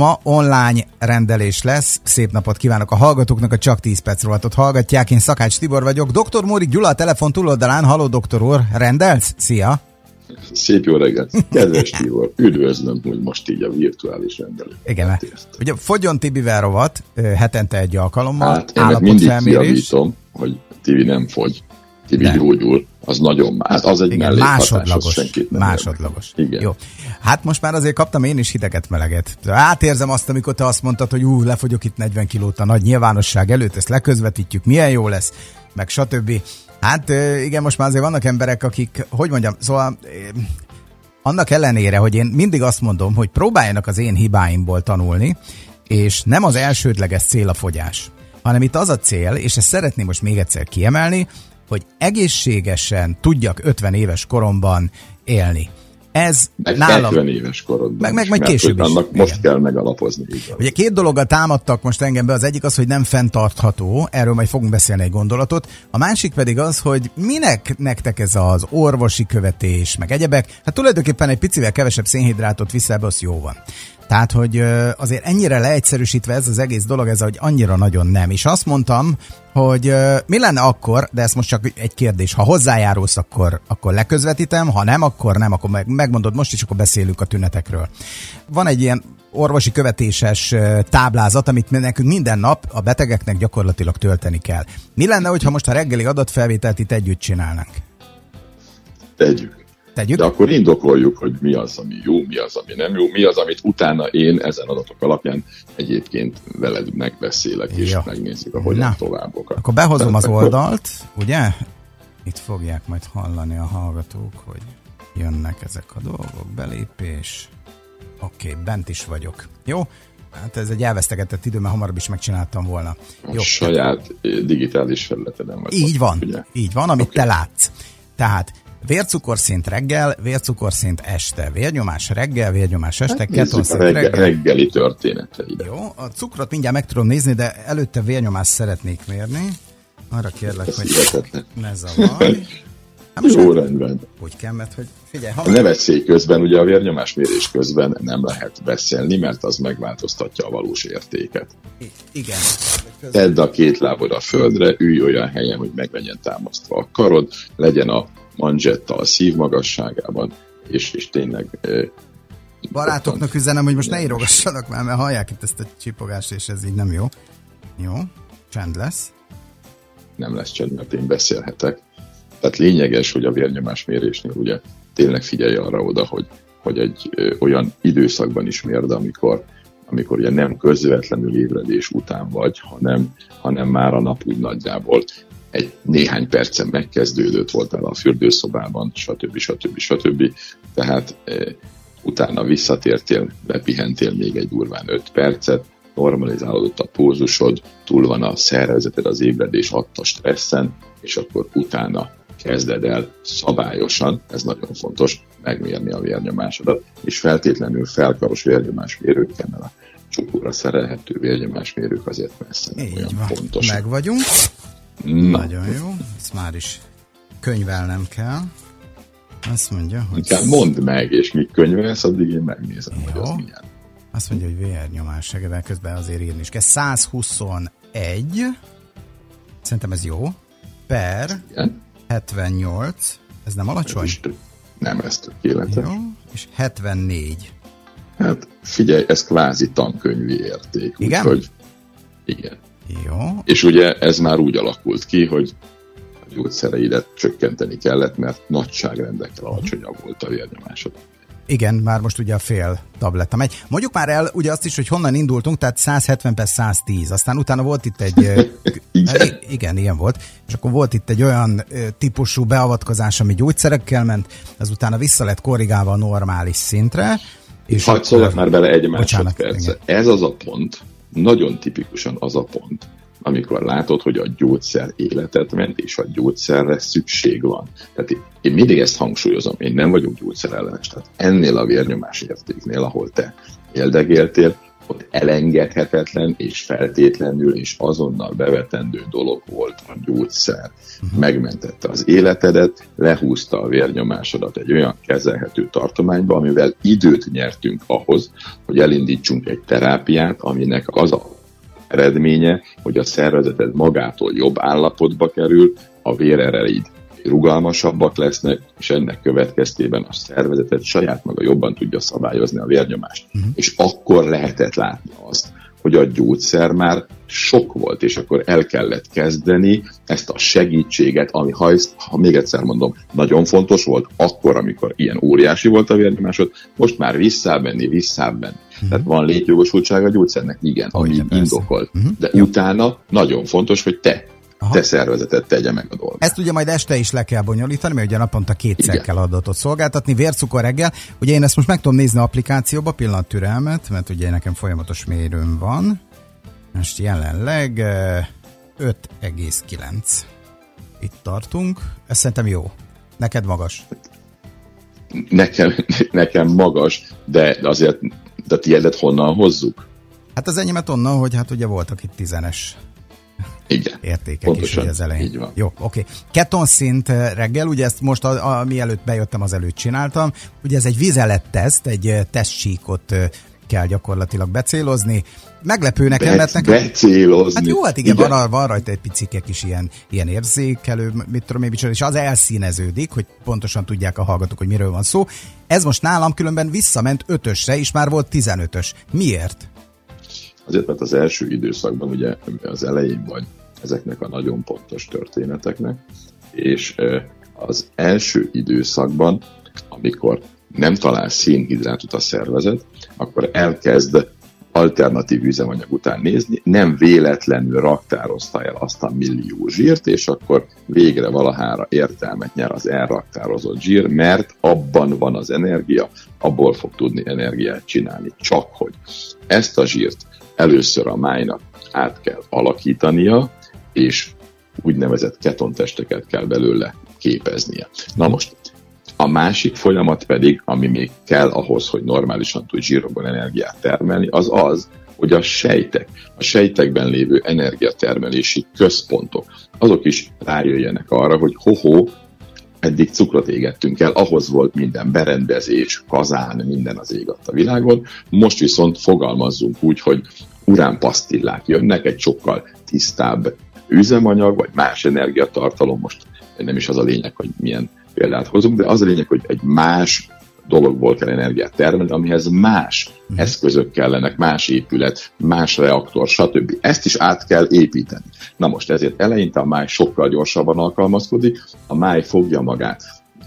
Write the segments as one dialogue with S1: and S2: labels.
S1: Ma online rendelés lesz. Szép napot kívánok a hallgatóknak, a Csak 10 perc rovatot hallgatják. Én Szakács Tibor vagyok. Dr. Móri Gyula a telefon túloldalán. Haló, doktor úr, rendelsz? Szia!
S2: Szép jó reggelt! Kedves Tibor, üdvözlöm, hogy most így a virtuális rendelő.
S1: Igen, mert ugye Fogyon Tibivel rovat hetente egy alkalommal.
S2: Hát meg mindig kiavítom, hogy Tibi nem fogy. Gyógyul, az nagyon más. Hát az egy
S1: Igen, másodlagos. Senkit nem másodlagos. Igen. Jó. Hát most már azért kaptam én is hideget meleget. Átérzem azt, amikor te azt mondtad, hogy ú, lefogyok itt 40 kilót a nagy nyilvánosság előtt, ezt leközvetítjük, milyen jó lesz, meg stb. Hát igen, most már azért vannak emberek, akik, hogy mondjam, szóval annak ellenére, hogy én mindig azt mondom, hogy próbáljanak az én hibáimból tanulni, és nem az elsődleges cél a fogyás, hanem itt az a cél, és ezt szeretném most még egyszer kiemelni, hogy egészségesen tudjak 50 éves koromban élni. Ez
S2: meg nálam... 70 éves korodban.
S1: Meg, meg majd később is.
S2: Annak most Igen. kell megalapozni. Igaz.
S1: Ugye két dologgal támadtak most engem be, az egyik az, hogy nem fenntartható, erről majd fogunk beszélni egy gondolatot, a másik pedig az, hogy minek nektek ez az orvosi követés, meg egyebek, hát tulajdonképpen egy picivel kevesebb szénhidrátot vissza ebbe, az jó van. Tehát, hogy azért ennyire leegyszerűsítve ez az egész dolog, ez hogy annyira nagyon nem. És azt mondtam, hogy mi lenne akkor, de ez most csak egy kérdés, ha hozzájárulsz, akkor, akkor leközvetítem, ha nem, akkor nem, akkor meg, megmondod most is, akkor beszélünk a tünetekről. Van egy ilyen orvosi követéses táblázat, amit nekünk minden nap a betegeknek gyakorlatilag tölteni kell. Mi lenne, hogyha most a reggeli adatfelvételt itt együtt csinálnánk?
S2: Tegyük.
S1: Tegyük.
S2: De akkor indokoljuk, hogy mi az, ami jó, mi az, ami nem jó, mi az, amit utána én ezen adatok alapján egyébként veled megbeszélek, és ja. megnézzük a hogyan továbbokat.
S1: Akkor behozom Tehát az akkor... oldalt, ugye? Itt fogják majd hallani a hallgatók, hogy jönnek ezek a dolgok, belépés. Oké, okay, bent is vagyok. Jó? Hát ez egy elvesztegetett idő, mert hamarabb is megcsináltam volna.
S2: A Jó. saját digitális felületeden
S1: vagy. Így van, ugye? így van, amit okay. te látsz. Tehát Vércukorszint reggel, vércukorszint este, vérnyomás reggel, vérnyomás este, hát ketonszint
S2: reggel. reggel. Reggeli története ide.
S1: Jó, a cukrot mindjárt meg tudom nézni, de előtte vérnyomást szeretnék mérni. Arra kérlek, Ez hogy ne zavarj.
S2: Hát Jó, rendben.
S1: Úgy kell, mert hogy figyelj,
S2: ha... Ne veszély közben, ugye a vérnyomásmérés közben nem lehet beszélni, mert az megváltoztatja a valós értéket.
S1: I- igen.
S2: Közben... Tedd a két lábod a földre, ülj olyan helyen, hogy meg legyen támasztva a karod, legyen a manzsetta a szív magasságában, és, és tényleg
S1: Barátoknak üzenem, hogy most ne írogassanak már, mert hallják itt ezt a csipogást, és ez így nem jó. Jó, csend lesz.
S2: Nem lesz csend, mert én beszélhetek. Tehát lényeges, hogy a vérnyomásmérésnél ugye tényleg figyelj arra oda, hogy, hogy egy ö, olyan időszakban is mérd, amikor, amikor ugye nem közvetlenül ébredés után vagy, hanem, hanem már a nap úgy nagyjából egy néhány percen megkezdődött, voltál a fürdőszobában, stb. stb. stb. Tehát e, utána visszatértél, bepihentél még egy durván 5 percet, normalizálódott a pózusod, túl van a szervezeted az ébredés adta stresszen, és akkor utána kezded el szabályosan, ez nagyon fontos, megmérni a vérnyomásodat, és feltétlenül felkaros vérnyomásmérőkkel, mert a csukóra szerelhető vérnyomásmérők azért messze nem olyan van. fontos.
S1: Meg vagyunk. Na. Nagyon jó, ezt már is könyvelnem kell. Azt mondja, hogy...
S2: Inkább mondd meg, és mi könyvelsz, addig én megnézem, jó. hogy az milyen.
S1: Azt mondja, hogy vérnyomás segedel közben azért írni is kell. 121, szerintem ez jó, per Igen. 78, ez nem alacsony? Ez
S2: nem, ez tökéletes. Jó,
S1: és 74.
S2: Hát figyelj, ez kvázi tankönyvi érték.
S1: Igen?
S2: Úgyhogy igen.
S1: Jó.
S2: És ugye ez már úgy alakult ki, hogy a gyógyszereidet csökkenteni kellett, mert nagyságrendekkel alacsonyabb volt a vérnyomásod.
S1: Igen, már most ugye a fél tabletta megy. Mondjuk már el ugye azt is, hogy honnan indultunk, tehát 170 per 110. Aztán utána volt itt egy... igen. igen, ilyen volt. És akkor volt itt egy olyan típusú beavatkozás, ami gyógyszerekkel ment, azután vissza lett korrigálva a normális szintre.
S2: És Hadd szóljak már bele egy másodperc. Ez az a pont, nagyon tipikusan az a pont, amikor látod, hogy a gyógyszer életet ment, és a gyógyszerre szükség van. Tehát én mindig ezt hangsúlyozom, én nem vagyok gyógyszerellenes, tehát ennél a vérnyomás értéknél, ahol te éldegéltél, ott elengedhetetlen és feltétlenül és azonnal bevetendő dolog volt a gyógyszer. Uh-huh. Megmentette az életedet, lehúzta a vérnyomásodat egy olyan kezelhető tartományba, amivel időt nyertünk ahhoz, hogy elindítsunk egy terápiát, aminek az a eredménye, hogy a szervezeted magától jobb állapotba kerül, a vérereid rugalmasabbak lesznek, és ennek következtében a szervezetet saját maga jobban tudja szabályozni a vérnyomást. Uh-huh. És akkor lehetett látni azt, hogy a gyógyszer már sok volt, és akkor el kellett kezdeni ezt a segítséget, ami, ha, ezt, ha még egyszer mondom, nagyon fontos volt, akkor, amikor ilyen óriási volt a vérnyomásod, most már visszábenni, visszábenni. Uh-huh. Tehát van létjogosultsága a gyógyszernek, igen, ami indokolt. Uh-huh. De utána nagyon fontos, hogy te Aha. te szervezetet tegye meg a dolgot.
S1: Ezt ugye majd este is le kell bonyolítani, mert ugye naponta kétszer Igen. kell adatot szolgáltatni, vércukor reggel. Ugye én ezt most meg tudom nézni applikációba, pillanat türelmet, mert ugye nekem folyamatos mérőm van. Most jelenleg 5,9. Itt tartunk. Ez szerintem jó. Neked magas.
S2: Nekem, nekem magas, de azért de tiédet honnan hozzuk?
S1: Hát az enyémet onnan, hogy hát ugye voltak itt tizenes
S2: igen.
S1: értékek Pontosan, is az elején. Így van. Jó, oké. Okay. Keton szint eh, reggel, ugye ezt most, a, a, mielőtt bejöttem, az előtt csináltam. Ugye ez egy vizeletteszt, egy eh, tesztsíkot eh, kell gyakorlatilag becélozni. Meglepő nekem,
S2: mert nekem... Becélozni.
S1: Hát jó, hát igen, igen. Van, van rajta egy picikek is ilyen, ilyen érzékelő, mit tudom én, és az elszíneződik, hogy pontosan tudják a hallgatók, hogy miről van szó. Ez most nálam különben visszament ötösre, és már volt 15-ös. Miért?
S2: Azért, mert az első időszakban ugye az elején vagy ezeknek a nagyon pontos történeteknek, és az első időszakban, amikor nem talál szénhidrátot a szervezet, akkor elkezd alternatív üzemanyag után nézni, nem véletlenül raktározta el azt a millió zsírt, és akkor végre valahára értelmet nyer az elraktározott zsír, mert abban van az energia, abból fog tudni energiát csinálni. Csak hogy ezt a zsírt először a májnak át kell alakítania, és úgynevezett ketontesteket kell belőle képeznie. Na most, a másik folyamat pedig, ami még kell ahhoz, hogy normálisan tud zsírokból energiát termelni, az az, hogy a sejtek, a sejtekben lévő energiatermelési központok, azok is rájöjjenek arra, hogy hoho, eddig cukrot égettünk el, ahhoz volt minden berendezés, kazán, minden az ég a világon, most viszont fogalmazzunk úgy, hogy uránpasztillák jönnek, egy sokkal tisztább üzemanyag, vagy más energiatartalom, most nem is az a lényeg, hogy milyen példát hozunk, de az a lényeg, hogy egy más dologból kell energiát termelni, amihez más mm. eszközök kellenek, más épület, más reaktor, stb. Ezt is át kell építeni. Na most ezért eleinte a máj sokkal gyorsabban alkalmazkodik, a máj fogja magát,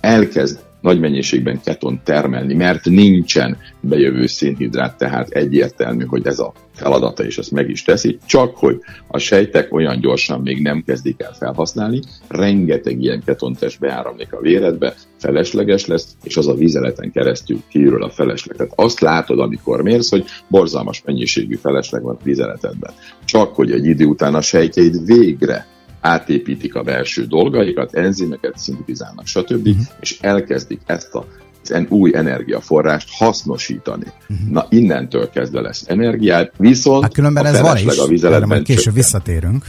S2: elkezd nagy mennyiségben keton termelni, mert nincsen bejövő szénhidrát, tehát egyértelmű, hogy ez a feladata, és ezt meg is teszi, csak hogy a sejtek olyan gyorsan még nem kezdik el felhasználni, rengeteg ilyen ketontest beáramlik a véredbe, felesleges lesz, és az a vizeleten keresztül kiürül a felesleg. Tehát azt látod, amikor mérsz, hogy borzalmas mennyiségű felesleg van a vizeletedben. Csak hogy egy idő után a sejtjeid végre átépítik a belső dolgaikat, enzimeket szintetizálnak, stb., uh-huh. és elkezdik ezt a az új energiaforrást hasznosítani. Uh-huh. Na, innentől kezdve lesz energiát, viszont
S1: hát különben a ez van is, a vizeletben később csökken. visszatérünk.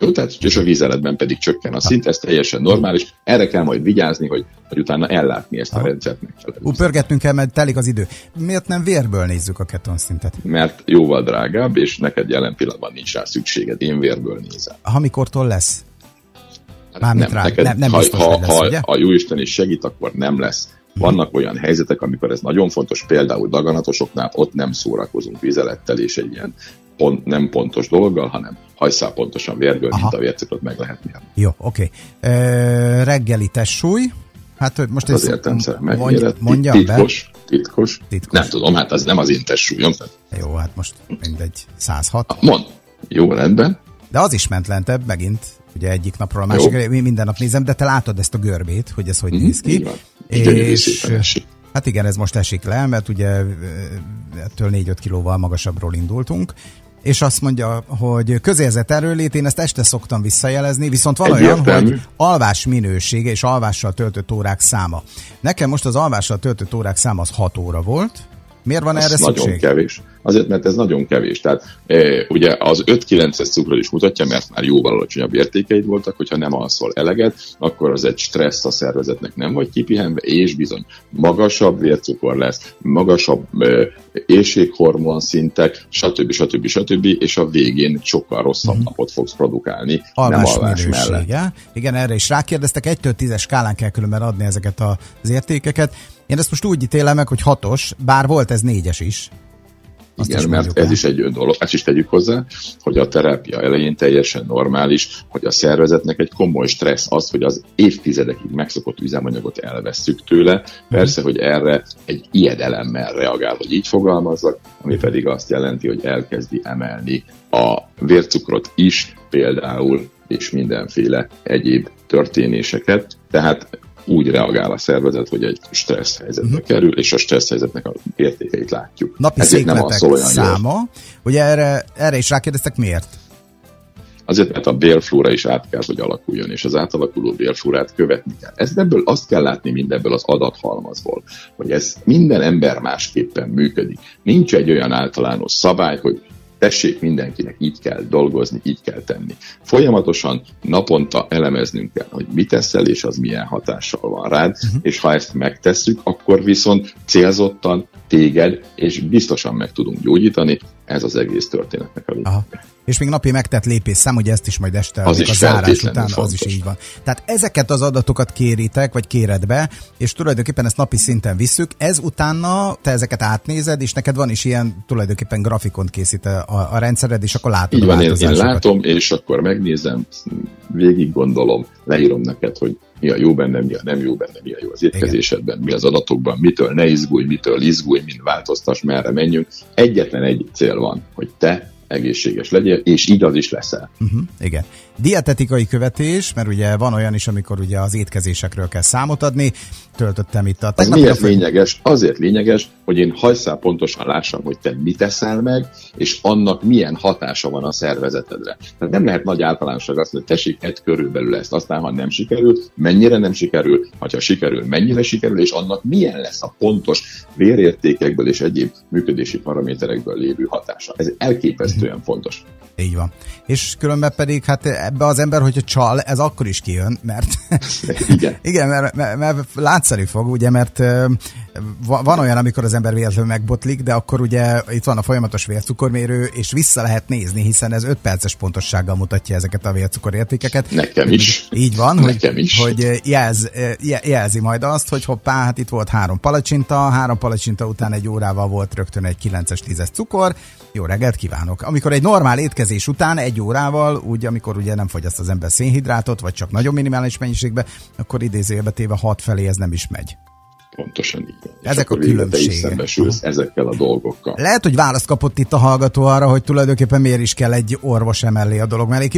S2: Jó, tehát, és a vizeletben pedig csökken a szint, ez teljesen normális. Erre kell majd vigyázni, hogy, hogy utána ellátni ezt a rendszert
S1: megfelelően. pörgetnünk kell, mert telik az idő. Miért nem vérből nézzük a ketonszintet?
S2: Mert jóval drágább, és neked jelen pillanatban nincs rá szükséged. Én vérből nézem.
S1: Ha mikortól lesz? Hát Mármint nem, rá, neked, nem, nem
S2: ha, biztos, ha, lesz, ha, ugye? ha jó Isten is segít, akkor nem lesz. Vannak olyan helyzetek, amikor ez nagyon fontos, például daganatosoknál ott nem szórakozunk vizelettel és egy ilyen pont, nem pontos dologgal, hanem hajszál pontosan vérből, Aha. mint a vérciklot meg lehet mérni.
S1: Jó, oké. Okay. E, reggeli testsúly, Hát, hogy most
S2: az értelmszer megméret, mondjam titkos, be. Titkos, titkos. Nem tudom, hát az nem az én testsúlyom.
S1: Jó, hát most mindegy, 106.
S2: Mond, jó, rendben.
S1: De az is ment lentebb megint, ugye egyik napról a másikra, minden nap nézem, de te látod ezt a görbét, hogy ez hogy mm-hmm, néz ki. És, hát igen, ez most esik le, mert ugye ettől 4-5 kilóval magasabbról indultunk, és azt mondja, hogy közérzet erőlét, én ezt este szoktam visszajelezni, viszont van olyan, hogy alvás minősége és alvással töltött órák száma. Nekem most az alvással töltött órák száma az 6 óra volt, Miért van erre
S2: nagyon
S1: szükség?
S2: kevés. Azért, mert ez nagyon kevés. Tehát e, ugye az 5-9-es cukrot is mutatja, mert már jóval alacsonyabb értékeid voltak, hogyha nem alszol eleget, akkor az egy stressz a szervezetnek nem vagy kipihenve, és bizony magasabb vércukor lesz, magasabb e, éjséghormon szintek, stb. stb. stb. és a végén sokkal rosszabb uh-huh. napot fogsz produkálni,
S1: alvás nem alvás mellett. Igen, erre is rákérdeztek, 1 10 skálán kell különben adni ezeket az értékeket. Én ezt most úgy ítélem meg, hogy hatos, bár volt ez négyes is.
S2: Azt Igen, is mert ez el. is egy olyan dolog, ezt is tegyük hozzá, hogy a terápia elején teljesen normális, hogy a szervezetnek egy komoly stressz az, hogy az évtizedekig megszokott üzemanyagot elveszük tőle. Persze, hogy erre egy ijedelemmel reagál, hogy így fogalmazzak, ami pedig azt jelenti, hogy elkezdi emelni a vércukrot is, például és mindenféle egyéb történéseket. Tehát úgy reagál a szervezet, hogy egy stressz helyzetbe uh-huh. kerül, és a stressz helyzetnek a értékeit látjuk.
S1: Napi Ezért nem az olyan száma, gyors. ugye erre, erre is rákérdeztek miért?
S2: Azért, mert a bélflóra is át kell, hogy alakuljon, és az átalakuló bélflórát követni kell. Ez ebből azt kell látni mindebből az adathalmazból, hogy ez minden ember másképpen működik. Nincs egy olyan általános szabály, hogy tessék mindenkinek, így kell dolgozni, így kell tenni. Folyamatosan naponta elemeznünk kell, hogy mit teszel, és az milyen hatással van rád, uh-huh. és ha ezt megtesszük, akkor viszont célzottan téged, és biztosan meg tudunk gyógyítani, ez az egész történetnek a lényege.
S1: És még napi megtett lépés szám, ugye ezt is majd este az is a zárás után, fontos. az is így van. Tehát ezeket az adatokat kéritek, vagy kéred be, és tulajdonképpen ezt napi szinten visszük, ez utána te ezeket átnézed, és neked van is ilyen tulajdonképpen grafikont készít a, a rendszered, és akkor látod
S2: Így van, én, én látom, és akkor megnézem, végig gondolom, leírom neked, hogy mi a jó benne, mi a nem jó benne, mi a jó az étkezésedben, mi az adatokban, mitől ne izgulj, mitől izgulj, mind változtas, merre menjünk. Egyetlen egy cél van, hogy te egészséges legyél, és így az is leszel.
S1: Uh-huh, igen. Dietetikai követés, mert ugye van olyan is, amikor ugye az étkezésekről kell számot adni, töltöttem itt a...
S2: Ez miért fel... lényeges? Azért lényeges, hogy én hajszál pontosan lássam, hogy te mit teszel meg, és annak milyen hatása van a szervezetedre. Tehát nem lehet nagy általánosság azt hogy tessék egy körülbelül ezt, aztán ha nem sikerül, mennyire nem sikerül, ha sikerül, mennyire sikerül, és annak milyen lesz a pontos vérértékekből és egyéb működési paraméterekből lévő hatása. Ez elképesztően fontos.
S1: Így van. És különben pedig, hát ebbe az ember, hogyha csal, ez akkor is kijön, mert
S2: igen,
S1: igen mert, mert, mert látszani fog, ugye, mert van olyan, amikor az ember véletlenül megbotlik, de akkor ugye itt van a folyamatos vércukormérő, és vissza lehet nézni, hiszen ez 5 perces pontossággal mutatja ezeket a vércukorértékeket.
S2: Nekem is.
S1: Így van,
S2: Nekem
S1: hogy,
S2: is.
S1: hogy jelz, jelzi majd azt, hogy hoppá, hát itt volt három palacsinta, három palacsinta után egy órával volt rögtön egy 9-es, 10-es cukor. Jó reggelt kívánok! Amikor egy normál étkezés után egy órával, úgy, amikor ugye nem fogyaszt az ember szénhidrátot, vagy csak nagyon minimális mennyiségbe, akkor idézőjelbe téve hat felé ez nem is megy.
S2: Pontosan így van.
S1: Ezek a különbségek.
S2: szembesülsz ezekkel a dolgokkal.
S1: Lehet, hogy választ kapott itt a hallgató arra, hogy tulajdonképpen miért is kell egy orvos emellé a dolog mellé.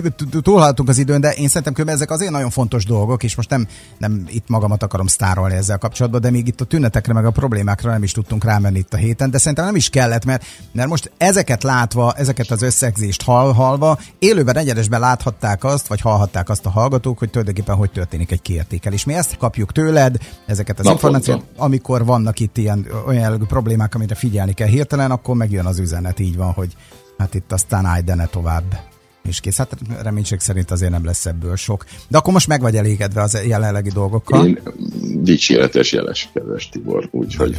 S1: Túlhaltunk az időn, de én szerintem hogy ezek azért nagyon fontos dolgok, és most nem, nem itt magamat akarom sztárolni ezzel kapcsolatban, de még itt a tünetekre meg a problémákra nem is tudtunk rámenni itt a héten, de szerintem nem is kellett, mert, mert most ezeket látva, ezeket az összegzést hall, hallva, élőben egyenesben láthatták azt, vagy hallhatták azt a hallgatók, hogy tulajdonképpen hogy történik egy kiértékelés. Mi ezt kapjuk tőled, ezeket az információt, amikor vannak itt ilyen olyan jellegű problémák, amire figyelni kell hirtelen, akkor megjön az üzenet, így van, hogy hát itt aztán állj, de ne tovább. És kész. Hát reménység szerint azért nem lesz ebből sok. De akkor most meg vagy elégedve az jelenlegi dolgokkal?
S2: Én dicséretes jeles, kedves Tibor, úgyhogy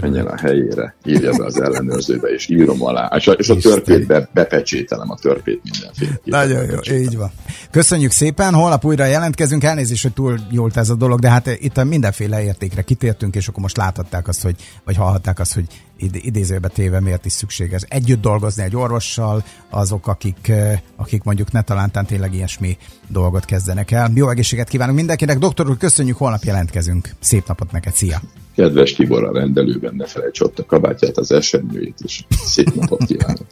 S2: menjen a helyére, írja be az ellenőrzőbe, és írom alá. És a, és a törpét be, bepecsételem a törpét mindenféle.
S1: Nagyon jó, így van. Köszönjük szépen, holnap újra jelentkezünk, elnézést, hogy túl jól ez a dolog, de hát itt mindenféle értékre kitértünk, és akkor most láthatták azt, hogy, vagy hallhatták azt, hogy idézőbe téve miért is szükséges együtt dolgozni egy orvossal, azok, akik, akik mondjuk ne talántán tényleg ilyesmi dolgot kezdenek el. Jó egészséget kívánunk mindenkinek, doktor úr, köszönjük, holnap jelentkezünk. Szép napot neked, szia!
S2: Kedves Tibor a rendelőben, ne felejts ott a kabátját, az eseményét, és szép napot kívánok!